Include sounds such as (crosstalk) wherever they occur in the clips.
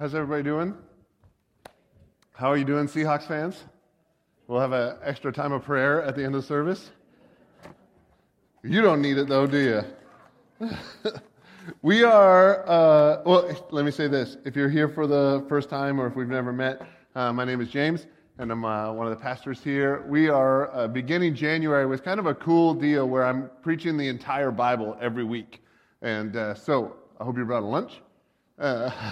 How's everybody doing? How are you doing, Seahawks fans? We'll have an extra time of prayer at the end of the service. You don't need it though, do you? (laughs) we are, uh, well, let me say this. If you're here for the first time or if we've never met, uh, my name is James and I'm uh, one of the pastors here. We are uh, beginning January with kind of a cool deal where I'm preaching the entire Bible every week. And uh, so I hope you brought a lunch. (laughs)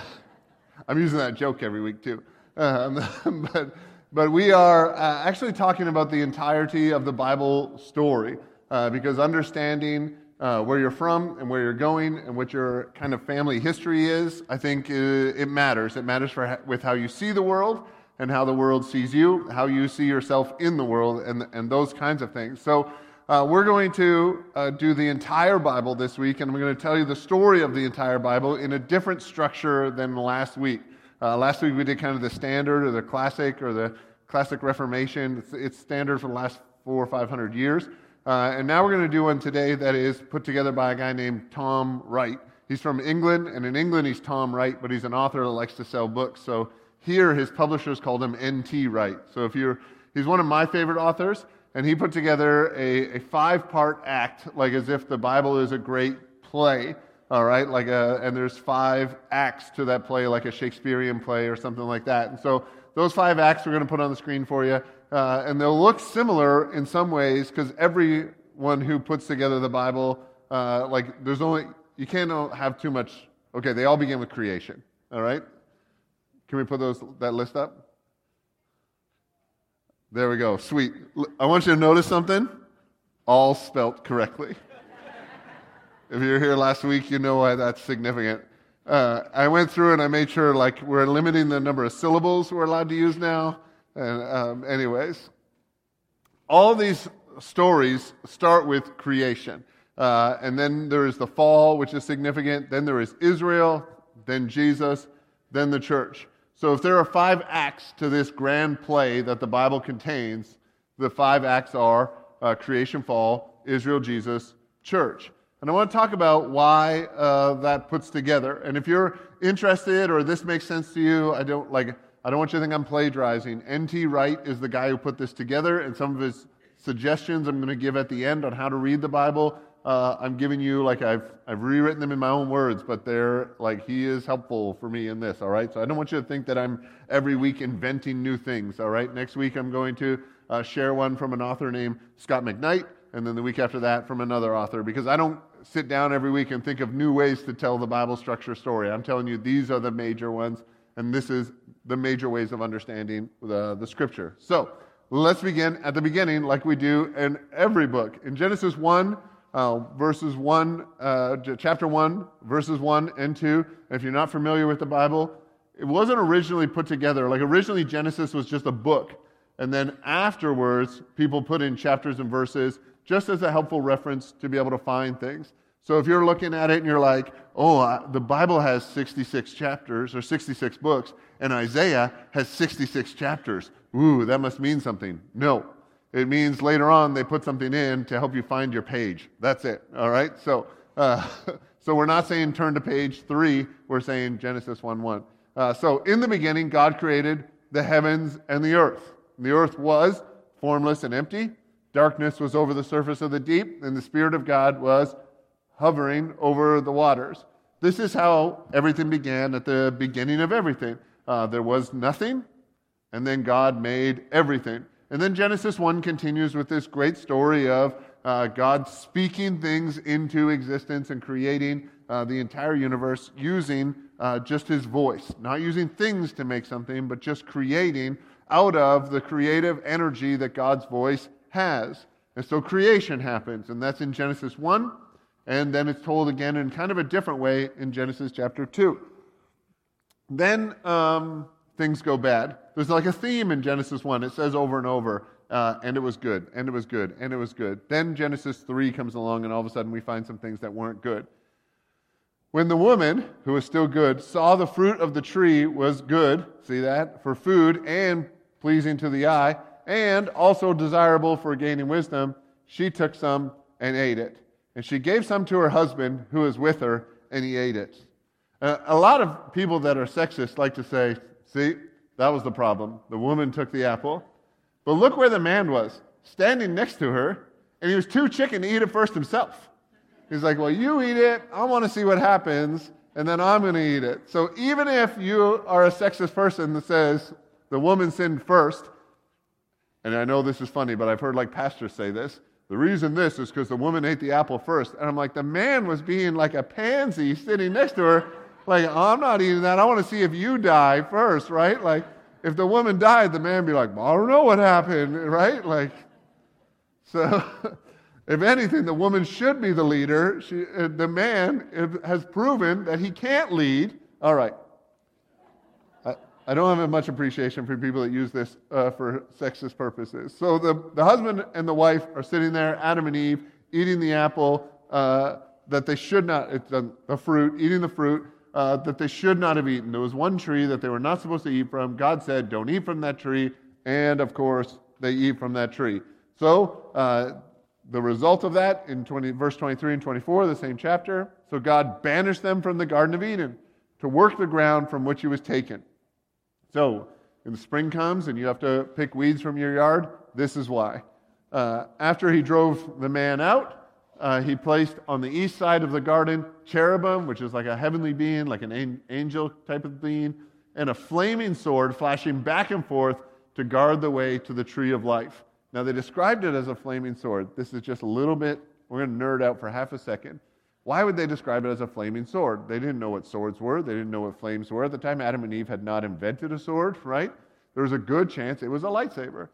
I'm using that joke every week too. Um, (laughs) but, but we are uh, actually talking about the entirety of the Bible story uh, because understanding uh, where you're from and where you're going and what your kind of family history is, I think uh, it matters. It matters for with how you see the world and how the world sees you, how you see yourself in the world, and, and those kinds of things. So uh, we're going to uh, do the entire Bible this week, and I'm going to tell you the story of the entire Bible in a different structure than last week. Uh, last week we did kind of the standard or the classic or the classic Reformation. It's, it's standard for the last four or five hundred years. Uh, and now we're going to do one today that is put together by a guy named Tom Wright. He's from England, and in England he's Tom Wright, but he's an author that likes to sell books. So here his publishers called him N.T. Wright. So if you're, he's one of my favorite authors, and he put together a, a five-part act, like as if the Bible is a great play all right? Like a, and there's five acts to that play like a shakespearean play or something like that. And so those five acts we're going to put on the screen for you uh, and they'll look similar in some ways because everyone who puts together the bible uh, like there's only you can't have too much okay they all begin with creation all right? Can we put those that list up there we go sweet i want you to notice something all spelt correctly if you were here last week, you know why that's significant. Uh, I went through and I made sure, like, we're limiting the number of syllables we're allowed to use now. And, um, anyways, all these stories start with creation. Uh, and then there is the fall, which is significant. Then there is Israel, then Jesus, then the church. So if there are five acts to this grand play that the Bible contains, the five acts are uh, creation, fall, Israel, Jesus, church. And I want to talk about why uh, that puts together. And if you're interested or this makes sense to you, I don't like. I don't want you to think I'm plagiarizing. N.T. Wright is the guy who put this together, and some of his suggestions I'm going to give at the end on how to read the Bible. Uh, I'm giving you like I've I've rewritten them in my own words, but they're like he is helpful for me in this. All right, so I don't want you to think that I'm every week inventing new things. All right, next week I'm going to uh, share one from an author named Scott McKnight, and then the week after that from another author because I don't sit down every week and think of new ways to tell the Bible structure story. I'm telling you, these are the major ones, and this is the major ways of understanding the, the scripture. So let's begin at the beginning, like we do in every book. In Genesis 1, uh, verses 1, uh, chapter 1, verses 1 and 2. If you're not familiar with the Bible, it wasn't originally put together. Like originally, Genesis was just a book. And then afterwards, people put in chapters and verses just as a helpful reference to be able to find things. So if you're looking at it and you're like, oh, the Bible has 66 chapters or 66 books, and Isaiah has 66 chapters. Ooh, that must mean something. No. It means later on they put something in to help you find your page. That's it. All right? So, uh, (laughs) so we're not saying turn to page three, we're saying Genesis 1 1. Uh, so in the beginning, God created the heavens and the earth. The earth was formless and empty. Darkness was over the surface of the deep, and the Spirit of God was hovering over the waters. This is how everything began at the beginning of everything. Uh, there was nothing, and then God made everything. And then Genesis 1 continues with this great story of uh, God speaking things into existence and creating uh, the entire universe using uh, just his voice. Not using things to make something, but just creating out of the creative energy that God's voice has. And so creation happens, and that's in Genesis 1, and then it's told again in kind of a different way in Genesis chapter 2. Then um, things go bad. There's like a theme in Genesis 1. It says over and over, uh, and it was good, and it was good, and it was good. Then Genesis 3 comes along, and all of a sudden we find some things that weren't good. When the woman, who was still good, saw the fruit of the tree was good, see that, for food and pleasing to the eye, and also desirable for gaining wisdom, she took some and ate it. And she gave some to her husband who was with her, and he ate it. Uh, a lot of people that are sexist like to say, see, that was the problem. The woman took the apple. But look where the man was, standing next to her, and he was too chicken to eat it first himself. He's like, well, you eat it. I want to see what happens, and then I'm going to eat it. So even if you are a sexist person that says the woman sinned first, and I know this is funny, but I've heard like pastors say this. The reason this is because the woman ate the apple first. And I'm like, the man was being like a pansy sitting next to her, like, oh, I'm not eating that. I want to see if you die first, right? Like, if the woman died, the man be like, well, I don't know what happened, (laughs) right? Like, so (laughs) if anything, the woman should be the leader. She, uh, the man has proven that he can't lead. All right. I, I don't have much appreciation for people that use this uh, for sexist purposes. So the, the husband and the wife are sitting there, Adam and Eve, eating the apple uh, that they should not, it's the fruit, eating the fruit uh, that they should not have eaten. There was one tree that they were not supposed to eat from. God said, Don't eat from that tree. And of course, they eat from that tree. So, uh, the result of that in 20, verse 23 and 24, the same chapter. So, God banished them from the Garden of Eden to work the ground from which he was taken. So, when the spring comes and you have to pick weeds from your yard, this is why. Uh, after he drove the man out, uh, he placed on the east side of the garden cherubim, which is like a heavenly being, like an angel type of being, and a flaming sword flashing back and forth to guard the way to the tree of life. Now, they described it as a flaming sword. This is just a little bit, we're going to nerd out for half a second. Why would they describe it as a flaming sword? They didn't know what swords were, they didn't know what flames were. At the time, Adam and Eve had not invented a sword, right? There was a good chance it was a lightsaber.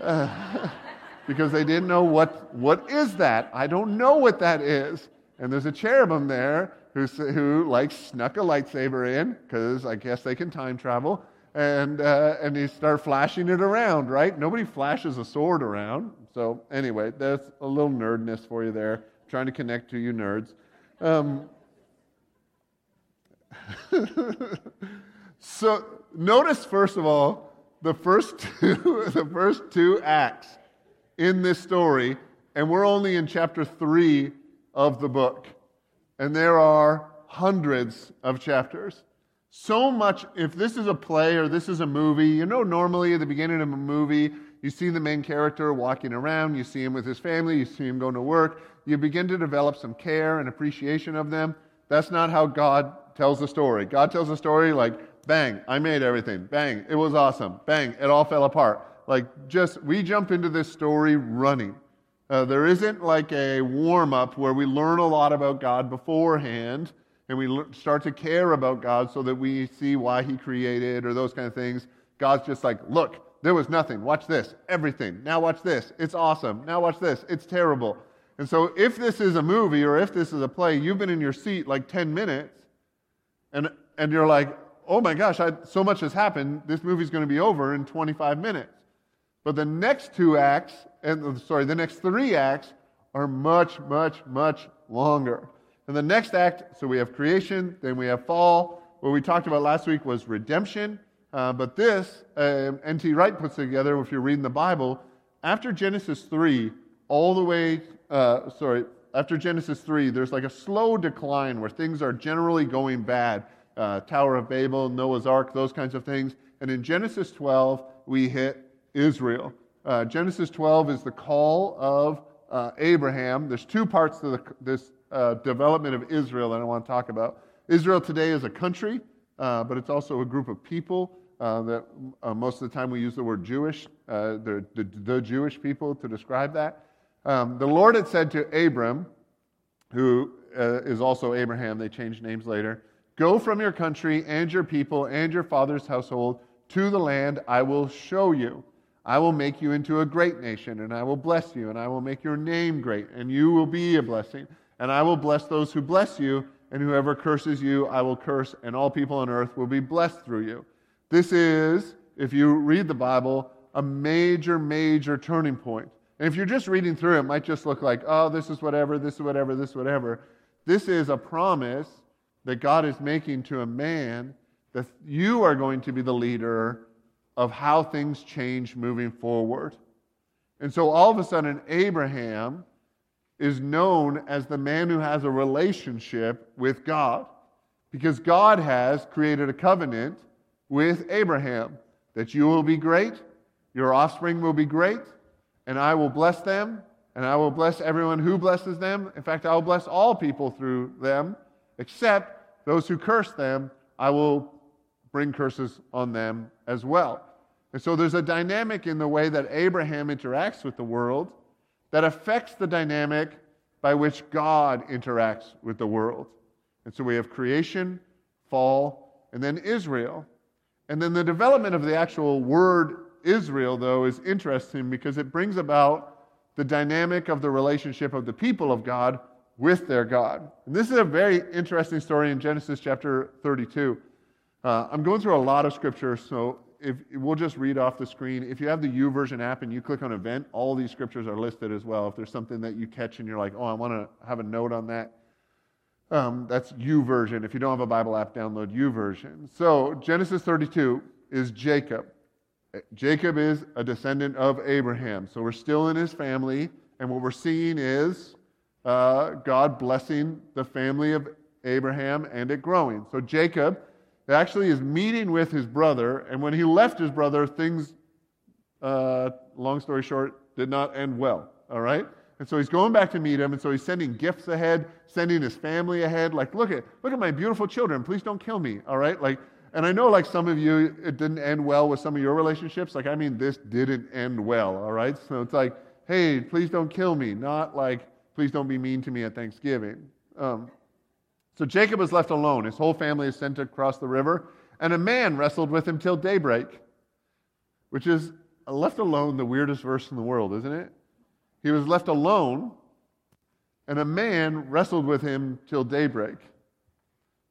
Uh, (laughs) because they didn't know what, what is that? I don't know what that is. And there's a cherubim there who, who like snuck a lightsaber in because I guess they can time travel. And, uh, and he start flashing it around, right? Nobody flashes a sword around. So anyway, that's a little nerdness for you there. I'm trying to connect to you nerds. Um, (laughs) so notice first of all the first two, (laughs) the first two acts in this story, and we're only in chapter 3 of the book. And there are hundreds of chapters. So much, if this is a play or this is a movie, you know, normally at the beginning of a movie, you see the main character walking around, you see him with his family, you see him going to work, you begin to develop some care and appreciation of them. That's not how God tells the story. God tells the story like, bang, I made everything. Bang, it was awesome. Bang, it all fell apart like just we jump into this story running. Uh, there isn't like a warm up where we learn a lot about God beforehand and we start to care about God so that we see why He created or those kind of things. God's just like, look, there was nothing. Watch this, everything. Now watch this. It's awesome. Now watch this. It's terrible. And so if this is a movie or if this is a play, you've been in your seat like 10 minutes and, and you're like, oh my gosh, I, so much has happened. This movie's going to be over in 25 minutes. But the next two acts, and sorry, the next three acts are much, much, much longer. And the next act, so we have creation, then we have fall. What we talked about last week was redemption. Uh, but this, uh, N.T. Wright puts together, if you're reading the Bible, after Genesis 3, all the way, uh, sorry, after Genesis 3, there's like a slow decline where things are generally going bad. Uh, Tower of Babel, Noah's Ark, those kinds of things. And in Genesis 12, we hit Israel. Uh, Genesis 12 is the call of uh, Abraham. There's two parts to the, this uh, development of Israel that I want to talk about. Israel today is a country, uh, but it's also a group of people uh, that uh, most of the time we use the word Jewish, the, the, the, Jewish people to describe that. Um, the Lord had said to Abram, who is also Abraham, they changed names later, Go from your country and your people and your father's household to the land I will show you. I will make you into a great nation, and I will bless you, and I will make your name great, and you will be a blessing. And I will bless those who bless you, and whoever curses you, I will curse, and all people on earth will be blessed through you. This is, if you read the Bible, a major, major turning point. And if you're just reading through it, might just look like, oh, this is whatever, this is whatever, this is whatever. This is a promise that God is making to a man that you are going to be the leader of how things change moving forward. And so all of a sudden, Abraham is known as the man who has a relationship with God because God has created a covenant with Abraham that you will be great, your offspring will be great, and I will bless them, and I will bless everyone who blesses them. In fact, I will bless all people through them, except those who curse them, I will bring curses on them as well. And so there's a dynamic in the way that Abraham interacts with the world that affects the dynamic by which God interacts with the world. And so we have creation, fall, and then Israel. And then the development of the actual word Israel, though, is interesting because it brings about the dynamic of the relationship of the people of God with their God. And this is a very interesting story in Genesis chapter 32. Uh, I'm going through a lot of scripture, so if we'll just read off the screen. If you have the YouVersion app and you click on event, all these scriptures are listed as well. If there's something that you catch and you're like, oh, I want to have a note on that, um, that's version. If you don't have a Bible app, download YouVersion. So Genesis 32 is Jacob. Jacob is a descendant of Abraham. So we're still in his family, and what we're seeing is uh, God blessing the family of Abraham and it growing. So Jacob actually is meeting with his brother, and when he left his brother, things, uh, long story short, did not end well. All right? And so he's going back to meet him, and so he's sending gifts ahead, sending his family ahead. Like, look at look at my beautiful children. Please don't kill me. All right? Like, and I know like some of you, it didn't end well with some of your relationships. Like, I mean, this didn't end well. All right? So it's like, hey, please don't kill me. Not like, please don't be mean to me at Thanksgiving. Um, so Jacob is left alone. His whole family is sent across the river, and a man wrestled with him till daybreak, which is left alone the weirdest verse in the world, isn't it? He was left alone, and a man wrestled with him till daybreak.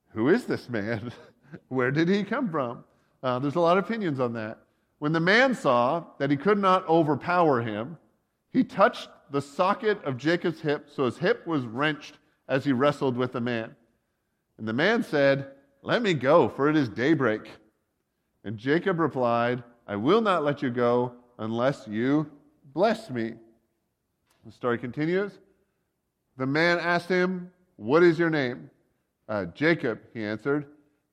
Who is this man? (laughs) Where did he come from? Uh, there's a lot of opinions on that. When the man saw that he could not overpower him, he touched the socket of Jacob's hip, so his hip was wrenched as he wrestled with the man. And the man said, Let me go, for it is daybreak. And Jacob replied, I will not let you go unless you bless me. The story continues. The man asked him, What is your name? Uh, Jacob, he answered.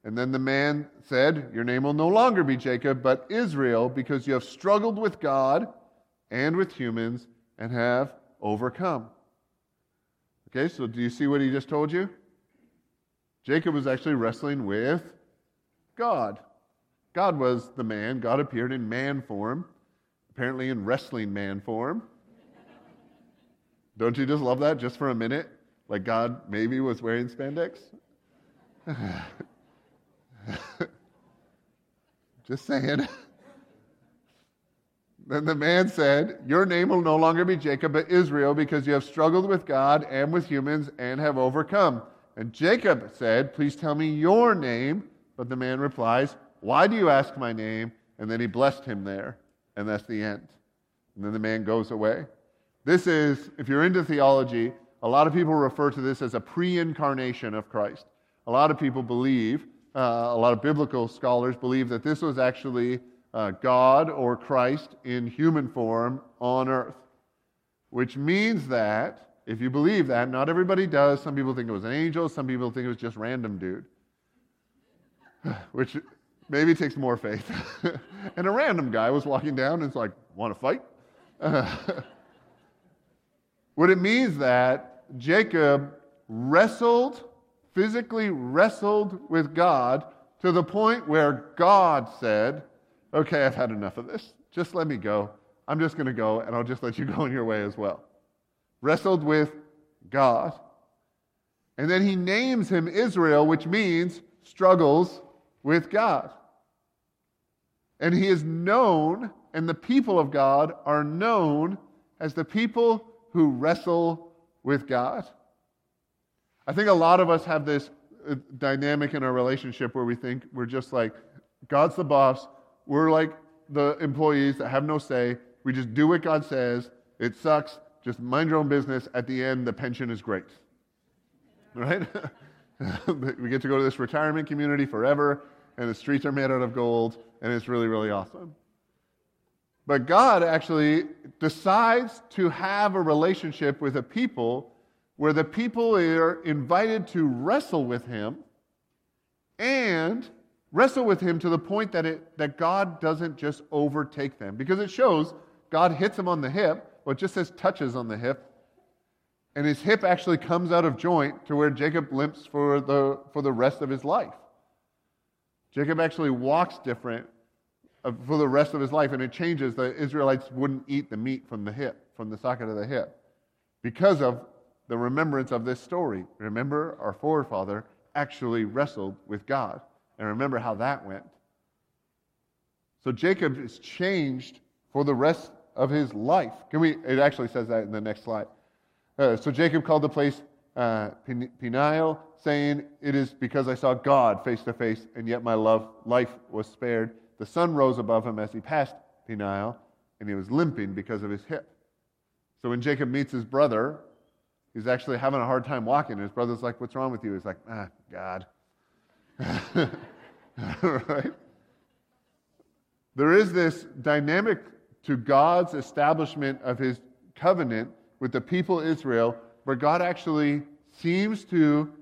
And then the man said, Your name will no longer be Jacob, but Israel, because you have struggled with God and with humans and have overcome. Okay, so do you see what he just told you? Jacob was actually wrestling with God. God was the man. God appeared in man form, apparently in wrestling man form. Don't you just love that just for a minute? Like God maybe was wearing spandex? (laughs) just saying. (laughs) Then the man said, Your name will no longer be Jacob, but Israel, because you have struggled with God and with humans and have overcome. And Jacob said, Please tell me your name. But the man replies, Why do you ask my name? And then he blessed him there. And that's the end. And then the man goes away. This is, if you're into theology, a lot of people refer to this as a pre incarnation of Christ. A lot of people believe, uh, a lot of biblical scholars believe that this was actually uh, God or Christ in human form on earth, which means that if you believe that, not everybody does. Some people think it was an angel, some people think it was just random dude, (sighs) which maybe takes more faith. (laughs) and a random guy was walking down and it's like, want to fight? (laughs) what it means that Jacob wrestled, physically wrestled with God to the point where God said, Okay, I've had enough of this. Just let me go. I'm just going to go, and I'll just let you (laughs) go on your way as well wrestled with God. And then he names him Israel, which means struggles with God. And he is known, and the people of God are known as the people who wrestle with God. I think a lot of us have this uh, dynamic in our relationship where we think we're just like, God's the boss. We're like the employees that have no say. We just do what God says. It sucks just mind your own business. At the end, the pension is great. Right? (laughs) we get to go to this retirement community forever, and the streets are made out of gold, and it's really, really awesome. But God actually decides to have a relationship with a people where the people are invited to wrestle with Him and wrestle with him to the point that, it, that God doesn't just overtake them. Because it shows God hits them on the hip, well, it just says touches on the hip, and his hip actually comes out of joint to where Jacob limps for the, for the rest of his life. Jacob actually walks different uh, for the rest of his life, and it changes. The Israelites wouldn't eat the meat from the hip, from the socket of the hip, because of the remembrance of this story. Remember, our forefather actually wrestled with God. And remember how that went. So Jacob is changed for the rest of his life. Can we? It actually says that in the next slide. Uh, so Jacob called the place uh, Peniel, saying, "It is because I saw God face to face, and yet my love life was spared." The sun rose above him as he passed Peniel, and he was limping because of his hip. So when Jacob meets his brother, he's actually having a hard time walking. And his brother's like, "What's wrong with you?" He's like, "Ah, God." (laughs) right? There is this dynamic to God's establishment of his covenant with the people Israel where God actually seems to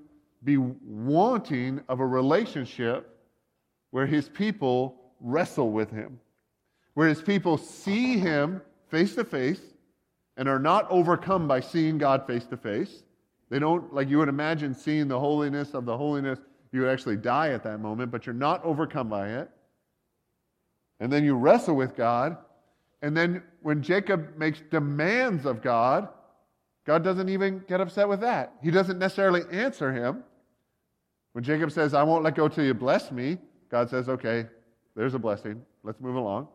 be wanting of a relationship where his people wrestle with him, where his people see him face to face and are not overcome by seeing God face to face. They don't, like you would imagine, seeing the holiness of the holiness you would actually die at that moment, but you're not overcome by it. And then you wrestle with God. And then when Jacob makes demands of God, God doesn't even get upset with that. He doesn't necessarily answer him. When Jacob says, I won't let go till you bless me, God says, okay, there's a blessing. Let's move along.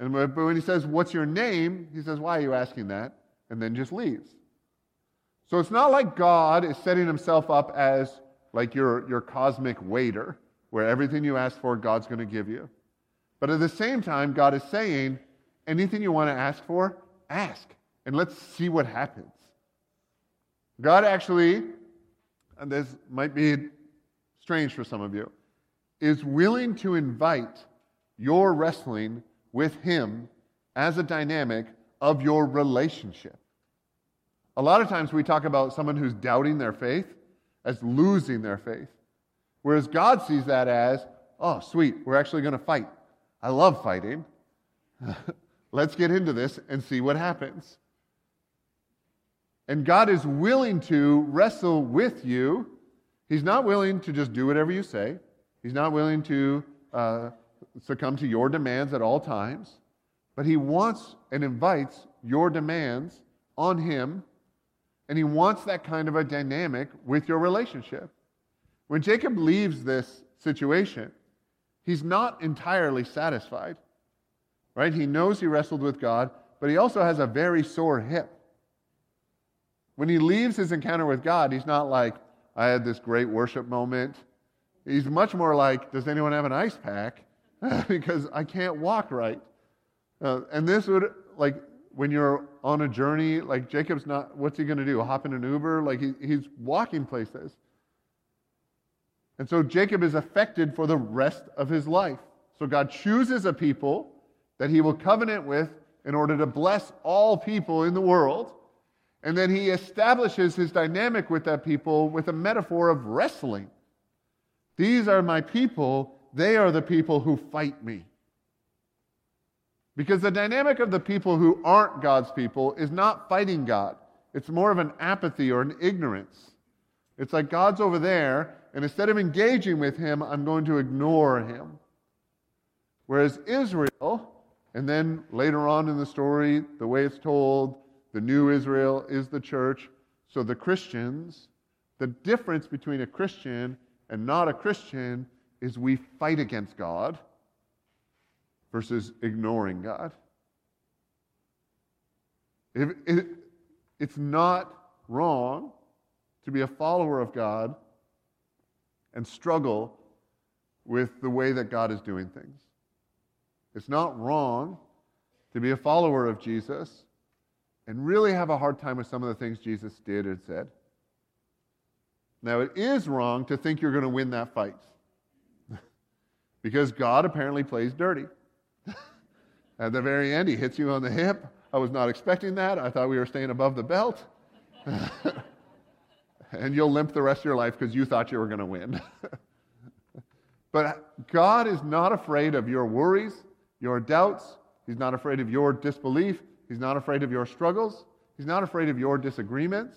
And when he says, What's your name? He says, Why are you asking that? And then just leaves. So it's not like God is setting himself up as like your, your cosmic waiter, where everything you ask for, God's going to give you. But at the same time, God is saying, anything you want to ask for, ask, and let's see what happens. God actually, and this might be strange for some of you, is willing to invite your wrestling with Him as a dynamic of your relationship. A lot of times we talk about someone who's doubting their faith as losing their faith. Whereas God sees that as, oh, sweet, we're actually going to fight. I love fighting. (laughs) Let's get into this and see what happens. And God is willing to wrestle with you. He's not willing to just do whatever you say, He's not willing to uh, succumb to your demands at all times. But He wants and invites your demands on Him and he wants that kind of a dynamic with your relationship. When Jacob leaves this situation, he's not entirely satisfied. Right? He knows he wrestled with God, but he also has a very sore hip. When he leaves his encounter with God, he's not like, I had this great worship moment. He's much more like, Does anyone have an ice pack? (laughs) because I can't walk right. Uh, and this would, like, when you're on a journey, like Jacob's not, what's he going to do? Hop in an Uber? Like he, he's walking places. And so Jacob is affected for the rest of his life. So God chooses a people that he will covenant with in order to bless all people in the world. And then he establishes his dynamic with that people with a metaphor of wrestling. These are my people, they are the people who fight me. Because the dynamic of the people who aren't God's people is not fighting God. It's more of an apathy or an ignorance. It's like God's over there, and instead of engaging with him, I'm going to ignore him. Whereas Israel, and then later on in the story, the way it's told, the new Israel is the church. So the Christians, the difference between a Christian and not a Christian is we fight against God versus ignoring God. If, it, it's not wrong to be a follower of God and struggle with the way that God is doing things. It's not wrong to be a follower of Jesus and really have a hard time with some of the things Jesus did and said. Now, it is wrong to think you're going to win that fight (laughs) because God apparently plays dirty. (laughs) At the very end, he hits you on the hip. I was not expecting that. I thought we were staying above the belt. (laughs) and you'll limp the rest of your life because you thought you were going to win. But God is not afraid of your worries, your doubts. He's not afraid of your disbelief. He's not afraid of your struggles. He's not afraid of your disagreements.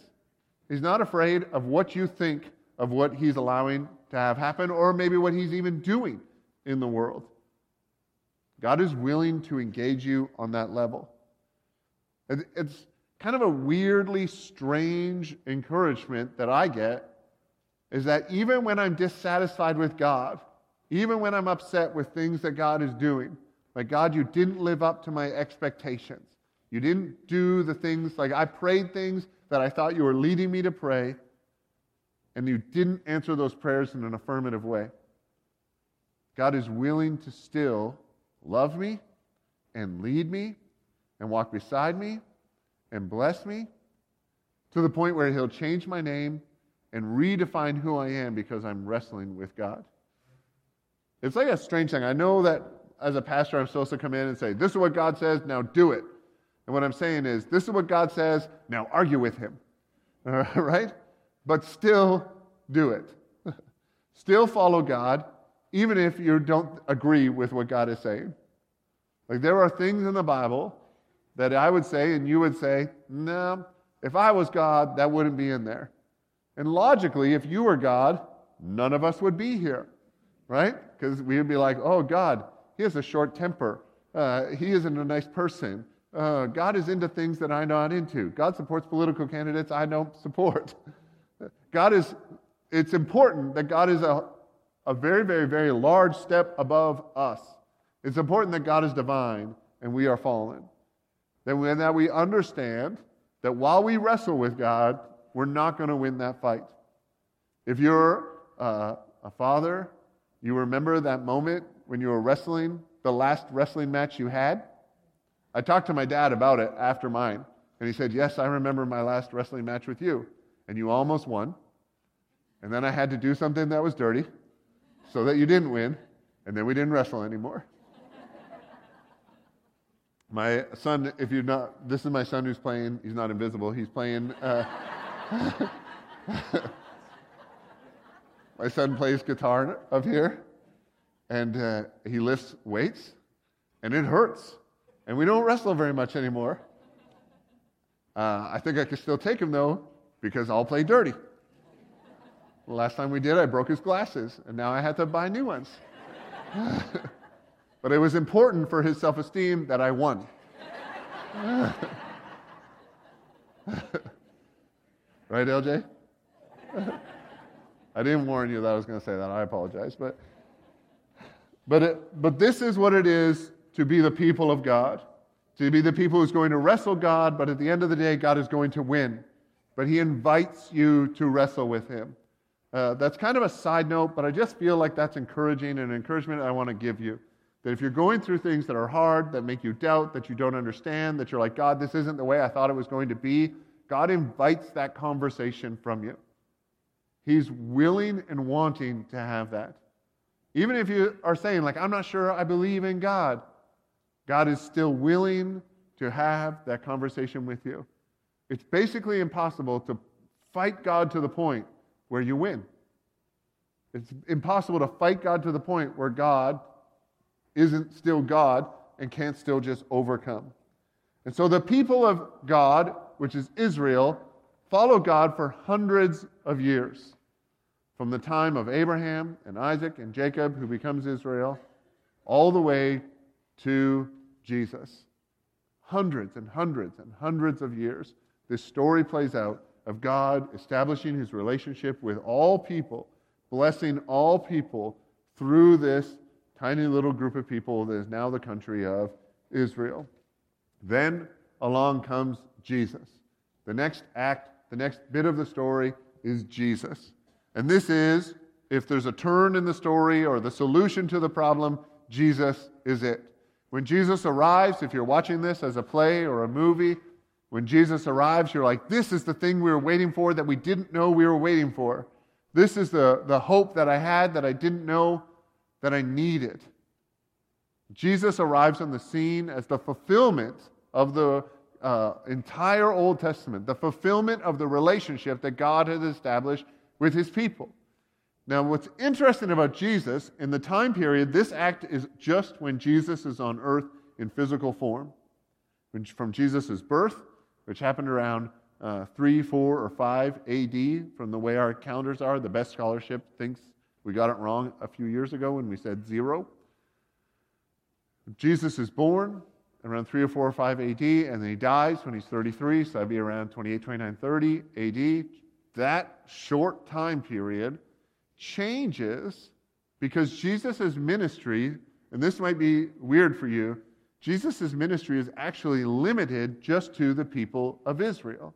He's not afraid of what you think of what He's allowing to have happen, or maybe what He's even doing in the world. God is willing to engage you on that level. It's kind of a weirdly strange encouragement that I get is that even when I'm dissatisfied with God, even when I'm upset with things that God is doing, like, God, you didn't live up to my expectations. You didn't do the things, like, I prayed things that I thought you were leading me to pray, and you didn't answer those prayers in an affirmative way. God is willing to still love me and lead me and walk beside me and bless me to the point where He'll change my name and redefine who I am because I'm wrestling with God. It's like a strange thing. I know that as a pastor, I'm supposed to come in and say, This is what God says, now do it. And what I'm saying is, This is what God says, now argue with Him. (laughs) right? But still do it. (laughs) still follow God, even if you don't agree with what God is saying. Like there are things in the Bible that I would say and you would say, no, if I was God, that wouldn't be in there. And logically, if you were God, none of us would be here, right? Because we would be like, oh, God, he has a short temper. Uh, he isn't a nice person. Uh, God is into things that I'm not into. God supports political candidates I don't support. (laughs) God is, it's important that God is a, a very, very, very large step above us. It's important that God is divine and we are fallen. That we, that we understand that while we wrestle with God, we're not going to win that fight. If you're uh, a father, you remember that moment when you were wrestling, the last wrestling match you had? I talked to my dad about it after mine, and he said, Yes, I remember my last wrestling match with you, and you almost won. And then I had to do something that was dirty so that you didn't win, and then we didn't wrestle anymore. My son, if you're not, this is my son who's playing, he's not invisible, he's playing. Uh, (laughs) my son plays guitar up here, and uh, he lifts weights, and it hurts. And we don't wrestle very much anymore. Uh, I think I can still take him, though, because I'll play dirty. Last time we did, I broke his glasses, and now I had to buy new ones. (laughs) but it was important for his self esteem that I won. (laughs) right, LJ? (laughs) I didn't warn you that I was going to say that. I apologize. But, but, it, but this is what it is to be the people of God, to be the people who's going to wrestle God, but at the end of the day, God is going to win. But He invites you to wrestle with Him. Uh, that's kind of a side note, but I just feel like that's encouraging and encouragement I want to give you. That if you're going through things that are hard, that make you doubt, that you don't understand, that you're like, God, this isn't the way I thought it was going to be, God invites that conversation from you. He's willing and wanting to have that. Even if you are saying, like, I'm not sure I believe in God, God is still willing to have that conversation with you. It's basically impossible to fight God to the point where you win. It's impossible to fight God to the point where God isn't still God and can't still just overcome. And so the people of God, which is Israel, follow God for hundreds of years. From the time of Abraham and Isaac and Jacob, who becomes Israel, all the way to Jesus. Hundreds and hundreds and hundreds of years, this story plays out of God establishing his relationship with all people, blessing all people through this tiny little group of people that is now the country of Israel. Then along comes Jesus. The next act, the next bit of the story is Jesus. And this is, if there's a turn in the story or the solution to the problem, Jesus is it. When Jesus arrives, if you're watching this as a play or a movie, when Jesus arrives, you're like, this is the thing we were waiting for that we didn't know we were waiting for. This is the, the hope that I had that I didn't know that I needed. Jesus arrives on the scene as the fulfillment of the uh, entire Old Testament, the fulfillment of the relationship that God has established with his people. Now, what's interesting about Jesus, in the time period, this act is just when Jesus is on earth in physical form. From Jesus' birth, which happened around uh, 3, 4, or 5 AD, from the way our calendars are, the best scholarship thinks we got it wrong a few years ago when we said zero. Jesus is born around 3 or 4 or 5 AD, and then he dies when he's 33, so that'd be around 28, 29, 30 AD. That short time period changes because Jesus' ministry, and this might be weird for you, Jesus' ministry is actually limited just to the people of Israel.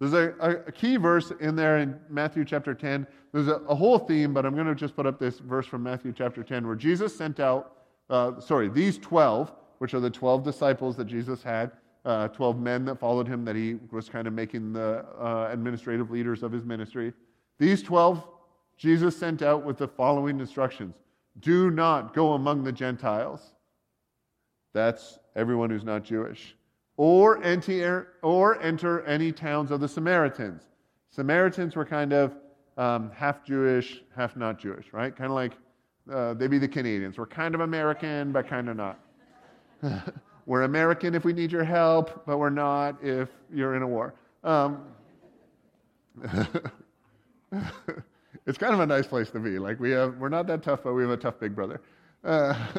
There's a, a, key verse in there in Matthew chapter 10. There's a, a whole theme, but I'm going to just put up this verse from Matthew chapter 10 where Jesus sent out, uh, sorry, these 12, which are the 12 disciples that Jesus had, uh, 12 men that followed him that he was kind of making the uh, administrative leaders of his ministry. These 12 Jesus sent out with the following instructions Do not go among the Gentiles. That's everyone who's not Jewish. Or enter, or enter any towns of the Samaritans. Samaritans were kind of um, half Jewish, half not Jewish, right? Kind of like uh, they'd be the Canadians. We're kind of American, but kind of not. (laughs) we're American if we need your help, but we're not if you're in a war. Um, (laughs) it's kind of a nice place to be. Like we have, we're not that tough, but we have a tough big brother. Uh, (laughs)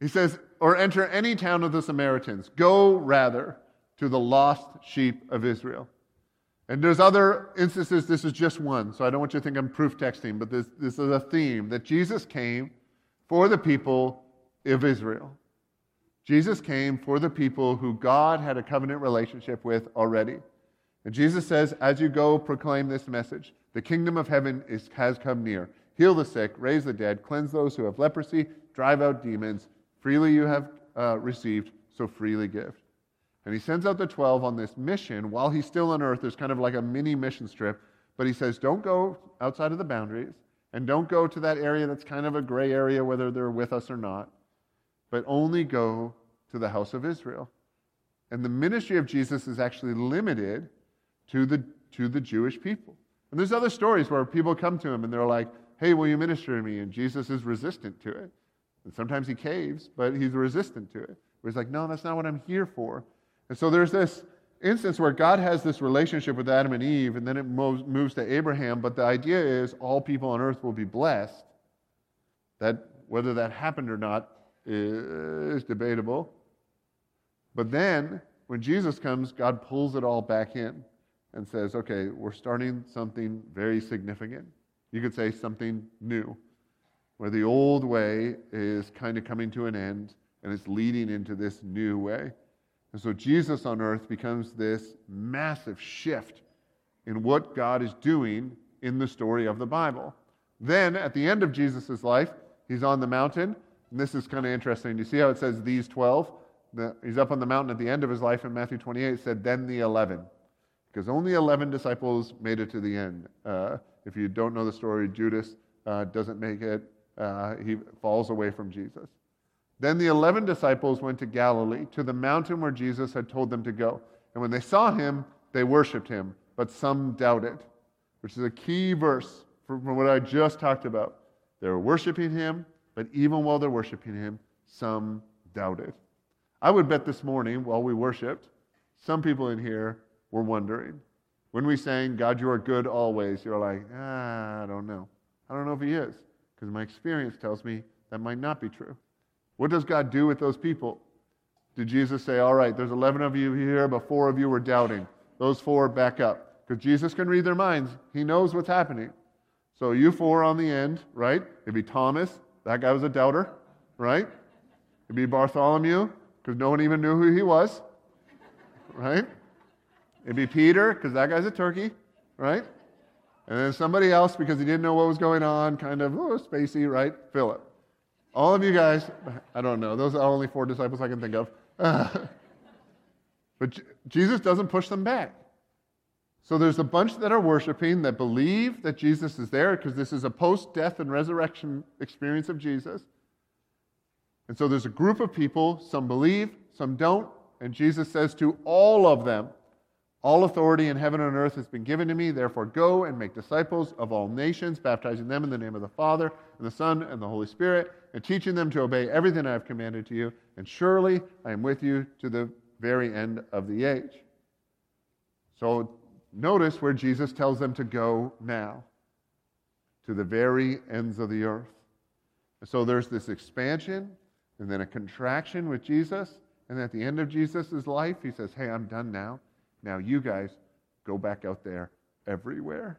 he says, or enter any town of the Samaritans. Go rather to the lost sheep of Israel. And there's other instances, this is just one, so I don't want you to think I'm proof texting, but this, this is a theme that Jesus came for the people of Israel. Jesus came for the people who God had a covenant relationship with already. And Jesus says, as you go, proclaim this message the kingdom of heaven is, has come near. Heal the sick, raise the dead, cleanse those who have leprosy, drive out demons. Freely you have uh, received, so freely give. And he sends out the 12 on this mission while he's still on earth. There's kind of like a mini mission strip. But he says, don't go outside of the boundaries and don't go to that area that's kind of a gray area, whether they're with us or not, but only go to the house of Israel. And the ministry of Jesus is actually limited to the, to the Jewish people. And there's other stories where people come to him and they're like, hey, will you minister to me? And Jesus is resistant to it. And sometimes he caves, but he's resistant to it. Where he's like, no, that's not what I'm here for. And so there's this instance where God has this relationship with Adam and Eve, and then it moves, moves to Abraham. But the idea is all people on earth will be blessed. That whether that happened or not is debatable. But then, when Jesus comes, God pulls it all back in and says, okay, we're starting something very significant. You could say something new, where the old way is kind of coming to an end and it's leading into this new way. And so Jesus on earth becomes this massive shift in what God is doing in the story of the Bible. Then, at the end of Jesus' life, he's on the mountain. And this is kind of interesting. You see how it says these 12? The, he's up on the mountain at the end of his life in Matthew 28. Said, then the 11 because only 11 disciples made it to the end. Uh, if you don't know the story, Judas uh, doesn't make it, uh, he falls away from Jesus. Then the 11 disciples went to Galilee, to the mountain where Jesus had told them to go. And when they saw him, they worshiped him, but some doubted, which is a key verse from what I just talked about. They were worshiping him, but even while they're worshiping him, some doubted. I would bet this morning, while we worshiped, some people in here were wondering. When we sang, God, you are good always, you're like, ah, I don't know. I don't know if He is, because my experience tells me that might not be true. What does God do with those people? Did Jesus say, all right, there's 11 of you here, but four of you were doubting? Those four back up. Because Jesus can read their minds, He knows what's happening. So you four on the end, right? It'd be Thomas. That guy was a doubter, right? It'd be Bartholomew, because no one even knew who he was, right? It'd be Peter, because that guy's a turkey, right? And then somebody else, because he didn't know what was going on, kind of, oh, spacey, right? Philip. All of you guys, I don't know. Those are only four disciples I can think of. (laughs) But Jesus doesn't push them back. So there's a bunch that are worshiping that believe that Jesus is there because this is a post death and resurrection experience of Jesus. And so there's a group of people, some believe, some don't. And Jesus says to all of them, All authority in heaven and earth has been given to me. Therefore, go and make disciples of all nations, baptizing them in the name of the Father, and the Son, and the Holy Spirit, and teaching them to obey everything I have commanded to you. And surely I am with you to the very end of the age. So notice where Jesus tells them to go now to the very ends of the earth. So there's this expansion and then a contraction with Jesus. And at the end of Jesus' life, he says, Hey, I'm done now. Now you guys go back out there everywhere.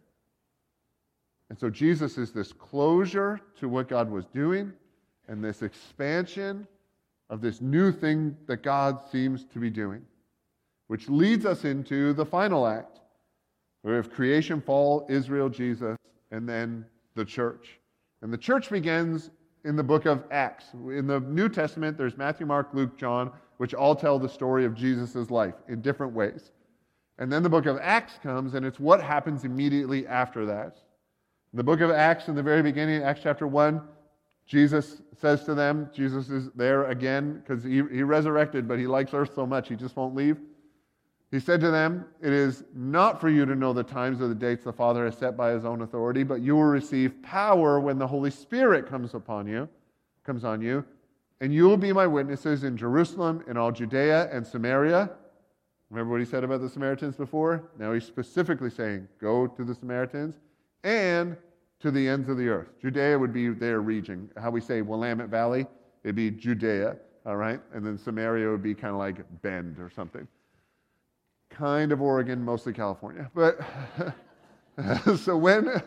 And so Jesus is this closure to what God was doing and this expansion of this new thing that God seems to be doing, which leads us into the final act. We have creation, fall, Israel, Jesus, and then the church. And the church begins in the book of Acts. In the New Testament, there's Matthew, Mark, Luke, John, which all tell the story of Jesus' life in different ways. And then the book of Acts comes, and it's what happens immediately after that. In the book of Acts, in the very beginning, Acts chapter 1, Jesus says to them, Jesus is there again because he, he resurrected, but he likes earth so much he just won't leave. He said to them, It is not for you to know the times or the dates the Father has set by his own authority, but you will receive power when the Holy Spirit comes upon you, comes on you, and you will be my witnesses in Jerusalem, in all Judea and Samaria. Remember what he said about the Samaritans before? Now he's specifically saying, Go to the Samaritans and to the ends of the earth. Judea would be their region. How we say Willamette Valley, it'd be Judea, all right? And then Samaria would be kind of like Bend or something. Kind of Oregon, mostly California. But (laughs) so when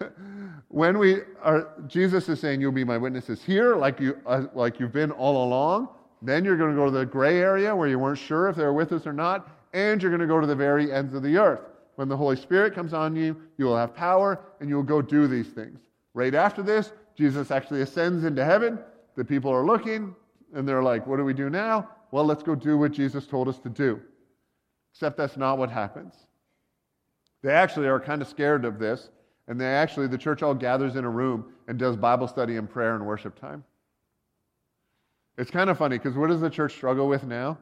when we are Jesus is saying you'll be my witnesses here like you uh, like you've been all along, then you're going to go to the gray area where you weren't sure if they were with us or not, and you're going to go to the very ends of the earth. When the Holy Spirit comes on you, you will have power and you will go do these things. Right after this, Jesus actually ascends into heaven. The people are looking and they're like, What do we do now? Well, let's go do what Jesus told us to do. Except that's not what happens. They actually are kind of scared of this, and they actually, the church all gathers in a room and does Bible study and prayer and worship time. It's kind of funny because what does the church struggle with now?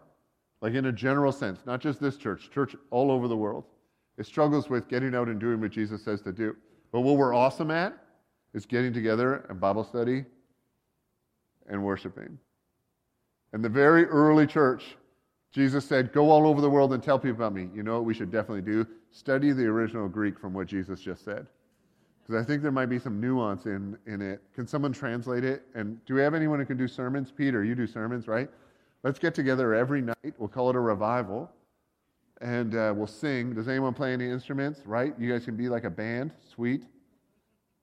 Like in a general sense, not just this church, church all over the world. It struggles with getting out and doing what Jesus says to do. But what we're awesome at is getting together and Bible study and worshiping. And the very early church, Jesus said, Go all over the world and tell people about me. You know what we should definitely do? Study the original Greek from what Jesus just said. Because I think there might be some nuance in, in it. Can someone translate it? And do we have anyone who can do sermons? Peter, you do sermons, right? Let's get together every night. We'll call it a revival and uh, we'll sing. Does anyone play any instruments? Right? You guys can be like a band. Sweet.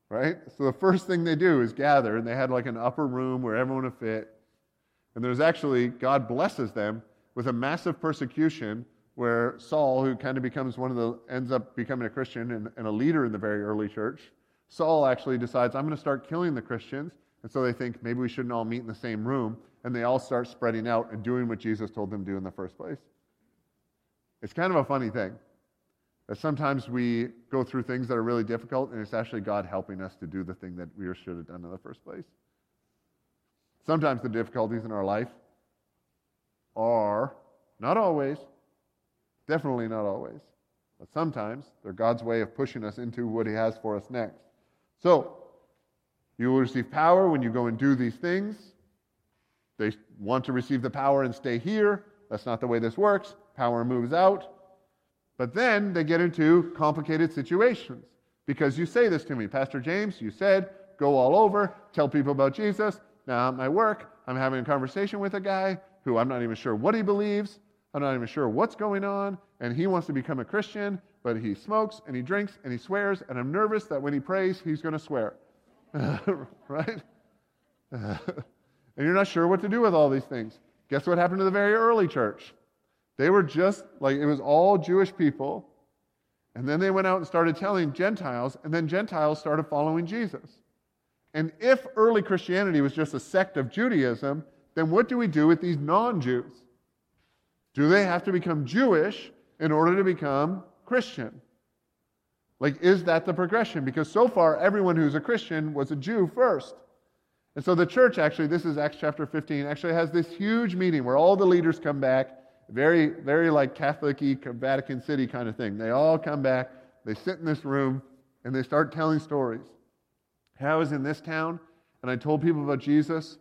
Right? So the first thing they do is gather, and they had like an upper room where everyone would fit. And there's actually, God blesses them with a massive persecution where Saul, who kind of becomes one of the, ends up becoming a Christian and, and a leader in the very early church, Saul actually decides, I'm going to start killing the Christians. And so they think maybe we shouldn't all meet in the same room. And they all start spreading out and doing what Jesus told them to do in the first place. It's kind of a funny thing that sometimes we go through things that are really difficult, and it's actually God helping us to do the thing that we should have done in the first place. Sometimes the difficulties in our life are, not always, definitely not always, but sometimes they're God's way of pushing us into what He has for us next. So, you will receive power when you go and do these things. They want to receive the power and stay here. That's not the way this works power moves out. But then they get into complicated situations because you say this to me, Pastor James, you said, go all over, tell people about Jesus. Now, at my work, I'm having a conversation with a guy who I'm not even sure what he believes. I'm not even sure what's going on. And he wants to become a Christian, but he smokes and he drinks and he swears. And I'm nervous that when he prays, he's going to swear. (laughs) right? (laughs) and you're not sure what to do with all these things. Guess what happened to the very early church? They were just like, it was all Jewish people. And then they went out and started telling Gentiles, and then Gentiles started following Jesus. And if early Christianity was just a sect of Judaism, then what do we do with these non Jews? Do they have to become Jewish in order to become Christian? Like, is that the progression? Because so far, everyone who's a Christian was a Jew first. And so the church actually, this is Acts chapter 15, actually has this huge meeting where all the leaders come back very, very like Catholic Vatican City kind of thing. They all come back, they sit in this room, and they start telling stories. I was in this town, and I told people about Jesus,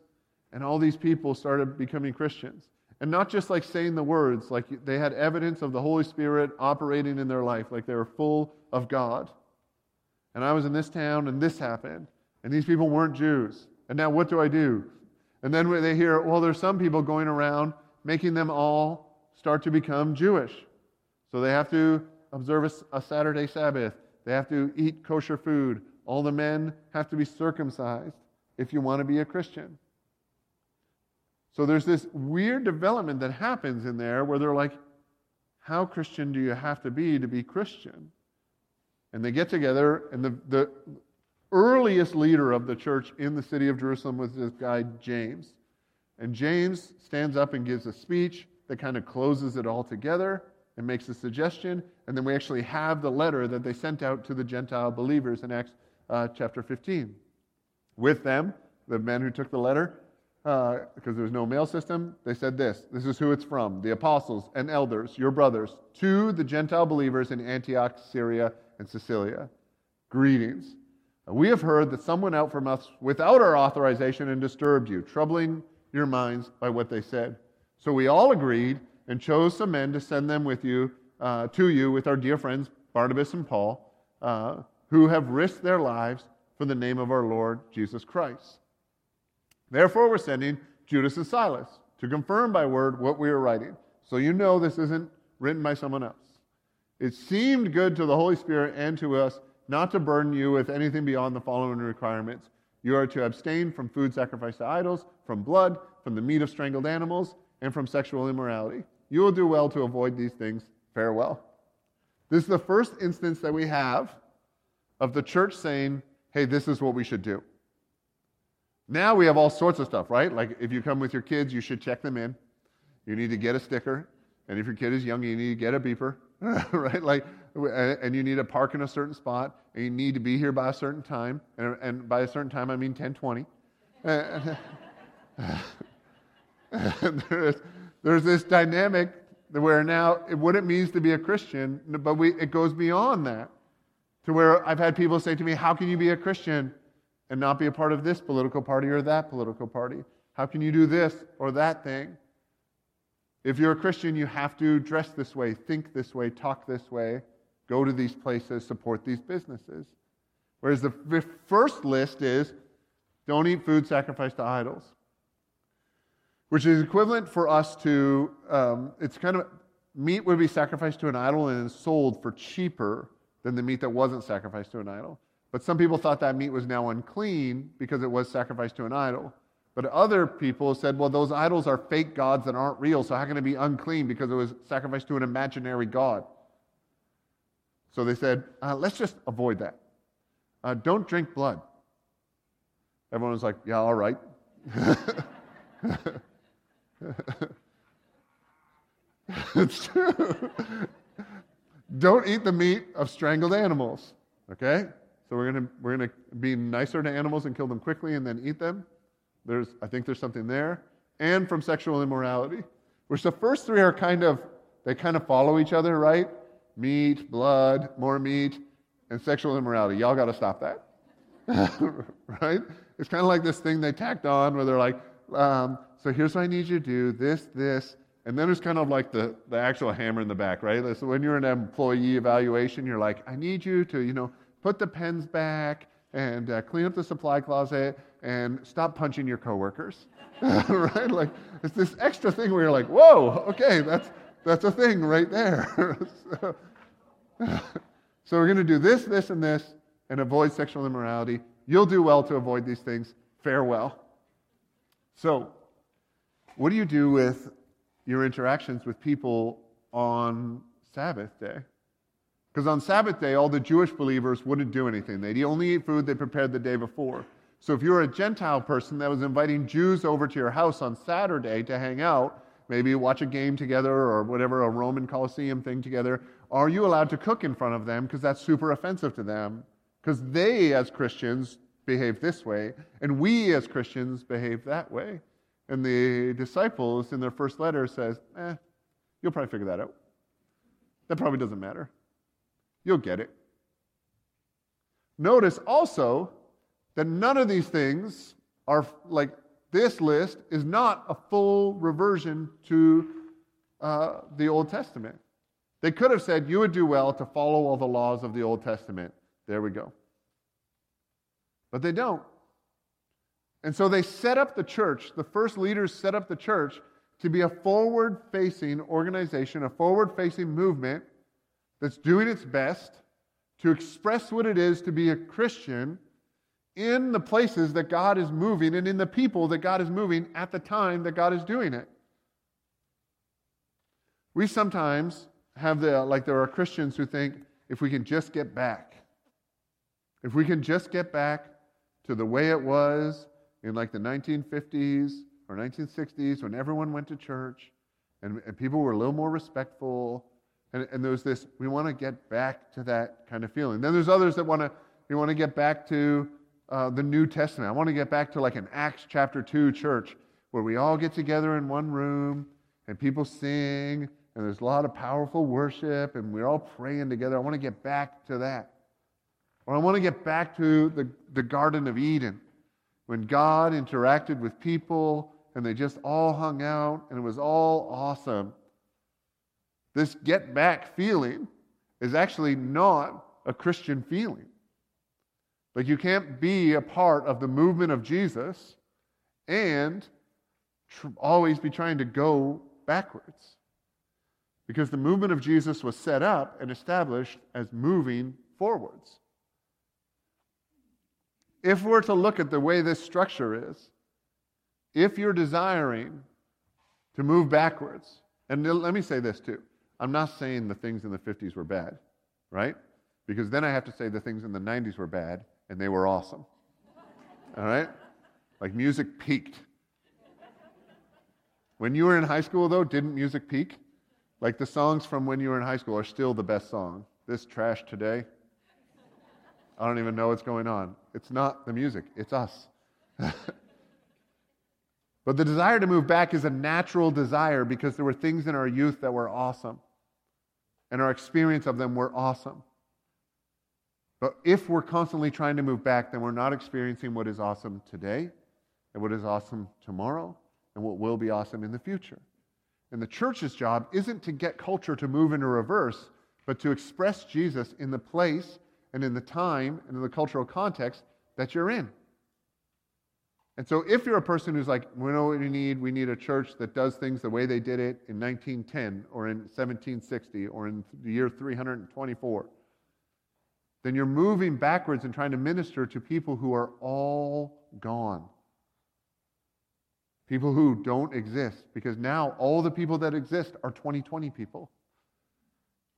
and all these people started becoming Christians. And not just like saying the words, like they had evidence of the Holy Spirit operating in their life, like they were full of God. And I was in this town, and this happened, and these people weren't Jews. And now what do I do? And then they hear, well, there's some people going around making them all start to become Jewish. So they have to observe a, Saturday Sabbath. They have to eat kosher food. All the men have to be circumcised if you want to be a Christian. So there's this weird development that happens in there where they're like, how Christian do you have to be to be Christian? And they get together, and the, the earliest leader of the church in the city of Jerusalem was this guy, James. And James stands up and gives a speech that kind of closes it all together and makes a suggestion. And then we actually have the letter that they sent out to the Gentile believers in Acts uh, chapter 15. With them, the men who took the letter, uh, because there was no mail system, they said this This is who it's from the apostles and elders, your brothers, to the Gentile believers in Antioch, Syria, and Cilicia. Greetings. We have heard that someone out from us without our authorization and disturbed you, troubling your minds by what they said. So we all agreed and chose some men to send them with you uh, to you with our dear friends Barnabas and Paul, uh, who have risked their lives for the name of our Lord Jesus Christ. Therefore, we're sending Judas and Silas to confirm by word what we are writing. So you know this isn't written by someone else. It seemed good to the Holy Spirit and to us not to burden you with anything beyond the following requirements. You are to abstain from food sacrificed to idols, from blood, from the meat of strangled animals, and from sexual immorality. You will do well to avoid these things. Farewell. This is the first instance that we have of the church saying, hey, this is what we should do. Now we have all sorts of stuff, right? Like if you come with your kids, you should check them in. You need to get a sticker. And if your kid is young, you need to get a beeper, (laughs) right? Like, and you need to park in a certain spot, and you need to be here by a certain time. And, by a certain time, I mean 1020. (laughs) there's, there's this dynamic where now what it means to be a Christian, but we, it goes beyond that to where I've had people say to me, How can you be a Christian and not be a part of this political party or that political party? How can you do this or that thing? If you're a Christian, you have to dress this way, think this way, talk this way, go to these places, support these businesses. Whereas the first list is don't eat food sacrificed to idols which is equivalent for us to, um, it's kind of, meat would be sacrificed to an idol and sold for cheaper than the meat that wasn't sacrificed to an idol. But some people thought that meat was now unclean because it was sacrificed to an idol. But other people said, well, those idols are fake gods that aren't real, so how can it be unclean because it was sacrificed to an imaginary god? So they said, uh, let's just avoid that. Uh, don't drink blood. Everyone was like, yeah, all right. (laughs) it's true. (laughs) Don't eat the meat of strangled animals. Okay? So we're gonna we're gonna be nicer to animals and kill them quickly and then eat them. There's I think there's something there. And from sexual immorality. Which the first three are kind of they kind of follow each other, right? Meat, blood, more meat, and sexual immorality. Y'all gotta stop that. (laughs) right? It's kind of like this thing they tacked on where they're like, um, so here's what I need you to do this, this. And then there's kind of like the, the actual hammer in the back, right? So when you're in an employee evaluation, you're like, I need you to, you know, put the pens back and uh, clean up the supply closet and stop punching your coworkers, (laughs) right? Like it's this extra thing where you're like, whoa, okay, that's that's a thing right there. (laughs) so, (laughs) so we're going to do this, this, and this, and avoid sexual immorality. You'll do well to avoid these things. Farewell. So, what do you do with your interactions with people on Sabbath day? Because on Sabbath day, all the Jewish believers wouldn't do anything. They'd only eat food they prepared the day before. So if you're a Gentile person that was inviting Jews over to your house on Saturday to hang out, maybe watch a game together or whatever, a Roman Colosseum thing together, are you allowed to cook in front of them because that's super offensive to them? Because they, as Christians, behave this way, and we as Christians behave that way. And the disciples in their first letter says, eh, You'll probably figure that out. That probably doesn't matter. You'll get it. Notice also that none of these things are like this list is not a full reversion to uh, the Old Testament. They could have said, You would do well to follow all the laws of the Old Testament. There we go. But they don't. And so they set up the church, the first leaders set up the church to be a forward facing organization, a forward facing movement that's doing its best to express what it is to be a Christian in the places that God is moving and in the people that God is moving at the time that God is doing it. We sometimes have the, like, there are Christians who think if we can just get back, if we can just get back to the way it was in like the 1950s or 1960s when everyone went to church and, and people were a little more respectful and, and there's this, we want to get back to that kind of feeling. Then there's others that want to, we want to get back to uh, the New Testament. I want to get back to like an Acts chapter 2 church where we all get together in one room and people sing and there's a lot of powerful worship and we're all praying together. I want to get back to that. Or I want to get back to the, the Garden of Eden when God interacted with people and they just all hung out and it was all awesome. This get back feeling is actually not a Christian feeling. Like you can't be a part of the movement of Jesus and tr- always be trying to go backwards. Because the movement of Jesus was set up and established as moving forwards. If we're to look at the way this structure is, if you're desiring to move backwards, and let me say this too I'm not saying the things in the 50s were bad, right? Because then I have to say the things in the 90s were bad and they were awesome. All right? Like music peaked. When you were in high school, though, didn't music peak? Like the songs from when you were in high school are still the best song. This trash today. I don't even know what's going on. It's not the music, it's us. (laughs) but the desire to move back is a natural desire because there were things in our youth that were awesome and our experience of them were awesome. But if we're constantly trying to move back, then we're not experiencing what is awesome today and what is awesome tomorrow and what will be awesome in the future. And the church's job isn't to get culture to move into reverse, but to express Jesus in the place and in the time and in the cultural context that you're in. And so, if you're a person who's like, we know what we need, we need a church that does things the way they did it in 1910 or in 1760 or in the year 324, then you're moving backwards and trying to minister to people who are all gone. People who don't exist, because now all the people that exist are 2020 people.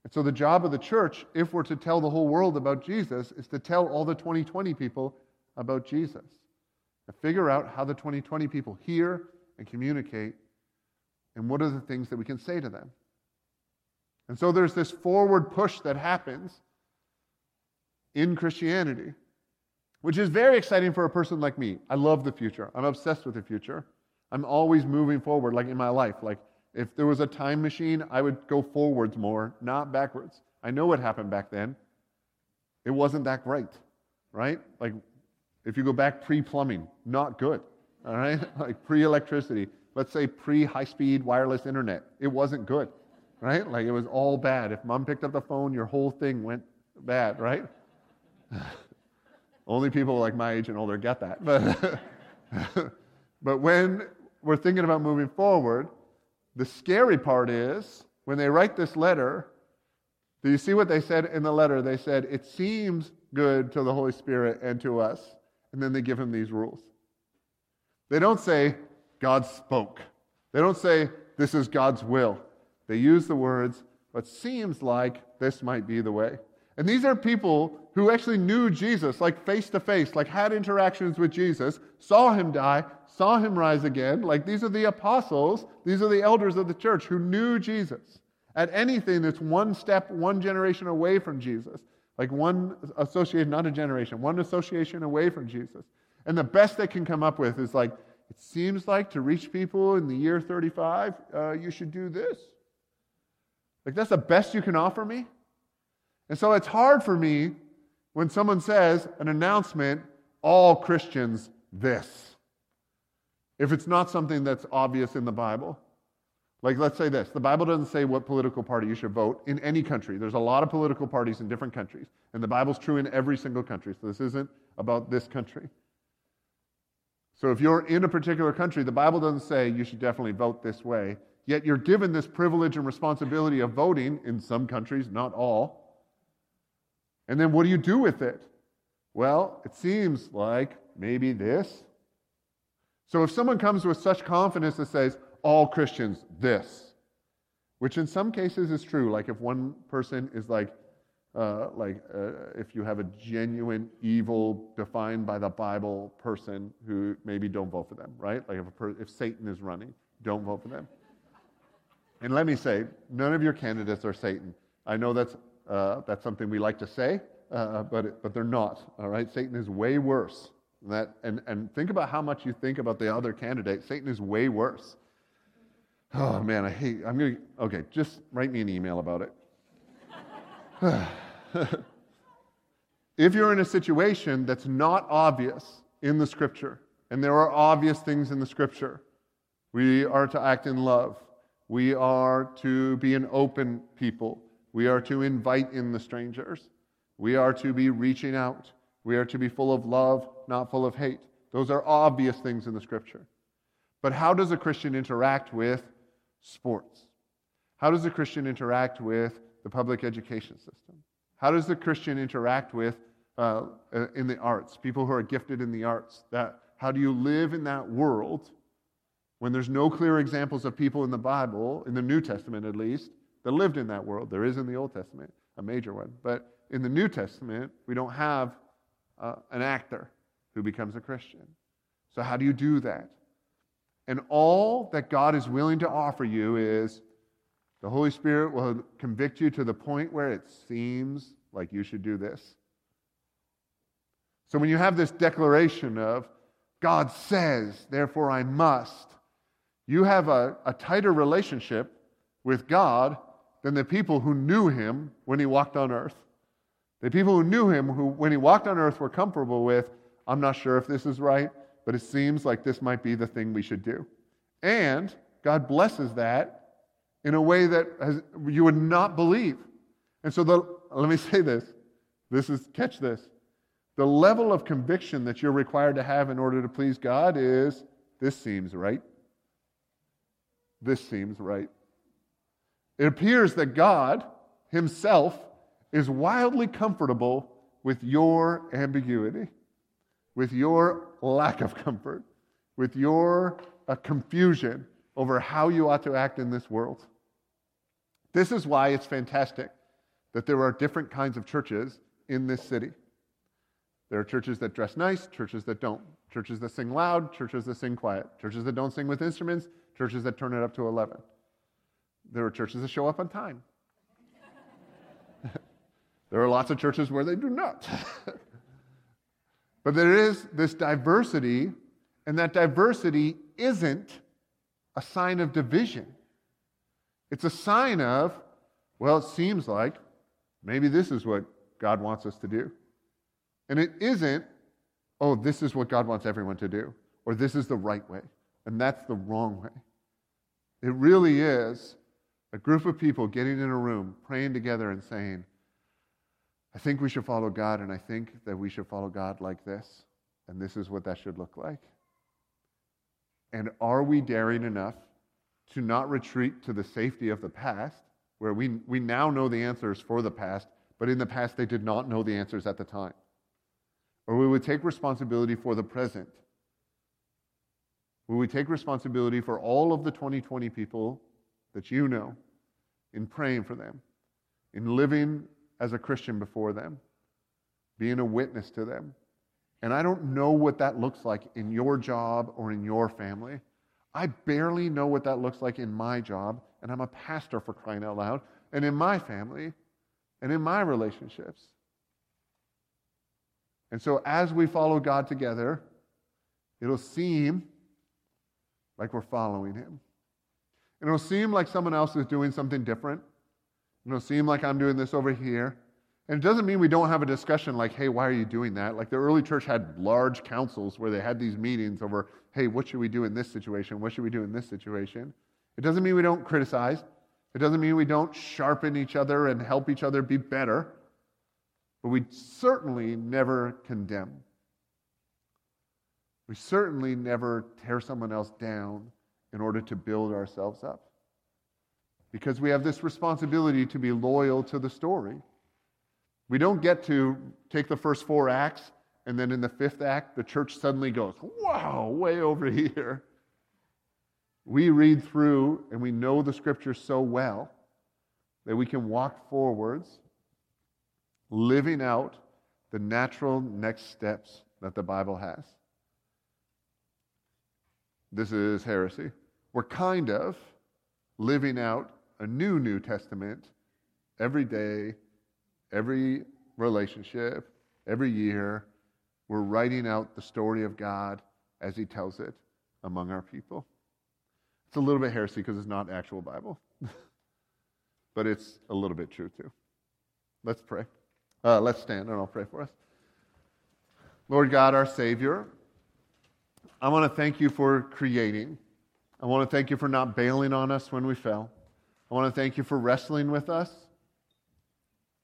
And so, the job of the church, if we're to tell the whole world about Jesus, is to tell all the 2020 people about Jesus and figure out how the 2020 people hear and communicate and what are the things that we can say to them. And so there's this forward push that happens in Christianity, which is very exciting for a person like me. I love the future. I'm obsessed with the future. I'm always moving forward, like in my life. Like if there was a time machine, I would go forwards more, not backwards. I know what happened back then. It wasn't that great, right? Like if you go back pre plumbing, not good. All right? (laughs) Like pre electricity. Let's say pre high speed wireless internet. It wasn't good. Right? Like it was all bad. If mom picked up the phone, your whole thing went bad, right? (laughs) Only people like my age and older get that. But, (laughs) but when we're thinking about moving forward, the scary part is when they write this letter, do you see what they said in the letter? They said, It seems good to the Holy Spirit and to us and then they give him these rules. They don't say, God spoke. They don't say, this is God's will. They use the words, but seems like this might be the way. And these are people who actually knew Jesus, like face to face, like had interactions with Jesus, saw him die, saw him rise again. Like these are the apostles, these are the elders of the church who knew Jesus. At anything that's one step, one generation away from Jesus, like one association, not a generation, one association away from Jesus. And the best they can come up with is like, it seems like to reach people in the year 35, uh, you should do this. Like, that's the best you can offer me? And so it's hard for me when someone says an announcement, all Christians this, if it's not something that's obvious in the Bible. Like, let's say this the Bible doesn't say what political party you should vote in any country. There's a lot of political parties in different countries, and the Bible's true in every single country. So this isn't about this country. So if you're in a particular country, the Bible doesn't say you should definitely vote this way. Yet you're given this privilege and responsibility of voting in some countries, not all. And then what do you do with it? Well, it seems like maybe this. So if someone comes with such confidence that says, all Christians this, which in some cases is true, like if one person is like, uh, like uh, if you have a genuine evil defined by the Bible person who maybe don't vote for them, right? Like if, per- if Satan is running, don't vote for them. And let me say, none of your candidates are Satan. I know that's, uh, that's something we like to say, uh, but, it, but they're not, all right? Satan is way worse. That, and, and think about how much you think about the other candidate. Satan is way worse. Oh, um, man, I hate, I'm going to, okay, just write me an email about it. (sighs) if you're in a situation that's not obvious in the scripture, and there are obvious things in the scripture, we are to act in love. We are to be an open people. We are to invite in the strangers. We are to be reaching out. We are to be full of love, not full of hate. Those are obvious things in the scripture. But how does a Christian interact with sports? How does a Christian interact with the public education system? How does the Christian interact with uh, uh, in the arts, people who are gifted in the arts? That, how do you live in that world when there's no clear examples of people in the Bible, in the New Testament at least, that lived in that world? There is in the Old Testament, a major one. But in the New Testament, we don't have uh, an actor who becomes a Christian. So, how do you do that? And all that God is willing to offer you is the Holy Spirit will convict you to the point where it seems like you should do this. So when you have this declaration of, God says, therefore I must, you have a, a tighter relationship with God than the people who knew him when he walked on earth. The people who knew him, who when he walked on earth, were comfortable with, I'm not sure if this is right, but it seems like this might be the thing we should do. And God blesses that in a way that has, you would not believe. And so, the, let me (laughs) say this. This is, catch this. The level of conviction that you're required to have in order to please God is this seems right. This seems right. It appears that God Himself is wildly comfortable with your ambiguity, with your lack of comfort, with your uh, confusion over how you ought to act in this world. This is why it's fantastic that there are different kinds of churches in this city. There are churches that dress nice, churches that don't, churches that sing loud, churches that sing quiet, churches that don't sing with instruments, churches that turn it up to 11. There are churches that show up on time. (laughs) there are lots of churches where they do not. (laughs) but there is this diversity, and that diversity isn't a sign of division. It's a sign of, well, it seems like maybe this is what God wants us to do. And it isn't, oh, this is what God wants everyone to do, or this is the right way, and that's the wrong way. It really is a group of people getting in a room, praying together, and saying, I think we should follow God, and I think that we should follow God like this, and this is what that should look like. And are we daring enough to not retreat to the safety of the past, where we, we now know the answers for the past, but in the past they did not know the answers at the time. Or we would take responsibility for the present. Will we take responsibility for all of the 2020 people that you know in praying for them, in living as a Christian before them, being a witness to them. And I don't know what that looks like in your job or in your family. I barely know what that looks like in my job, and I'm a pastor for crying out loud, and in my family, and in my relationships. And so, as we follow God together, it'll seem like we're following Him. And it'll seem like someone else is doing something different. Know, seem like I'm doing this over here. And it doesn't mean we don't have a discussion like, hey, why are you doing that? Like the early church had large councils where they had these meetings over, hey, what should we do in this situation? What should we do in this situation? It doesn't mean we don't criticize. It doesn't mean we don't sharpen each other and help each other be better. But we certainly never condemn. We certainly never tear someone else down in order to build ourselves up. Because we have this responsibility to be loyal to the story. We don't get to take the first four acts and then in the fifth act, the church suddenly goes, wow, way over (laughs) here. We read through and we know the scripture so well that we can walk forwards, living out the natural next steps that the Bible has. This is heresy. We're kind of living out a new New Testament every day, every relationship, every year. We're writing out the story of God as He tells it among our people. It's a little bit heresy because it's not actual Bible, (laughs) but it's a little bit true too. Let's pray. Uh, let's stand and I'll pray for us. Lord God, our Savior, I want to thank you for creating. I want to thank you for not bailing on us when we fell. I want to thank you for wrestling with us.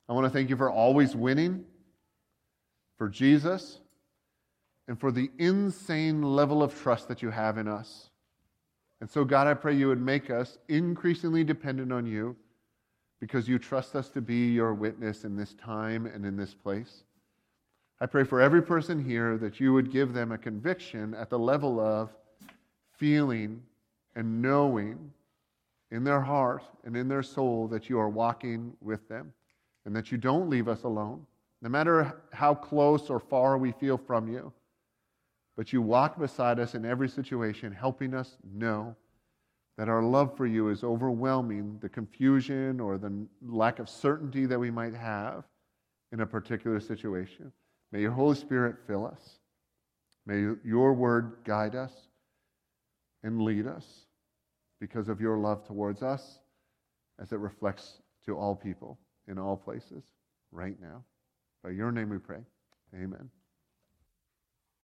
I want to thank you for always winning, for Jesus, and for the insane level of trust that you have in us. And so, God, I pray you would make us increasingly dependent on you because you trust us to be your witness in this time and in this place. I pray for every person here that you would give them a conviction at the level of feeling and knowing in their heart and in their soul that you are walking with them and that you don't leave us alone, no matter how close or far we feel from you. But you walk beside us in every situation, helping us know that our love for you is overwhelming the confusion or the lack of certainty that we might have in a particular situation. May your Holy Spirit fill us. May your word guide us and lead us because of your love towards us as it reflects to all people in all places right now. By your name we pray. Amen.